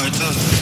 does.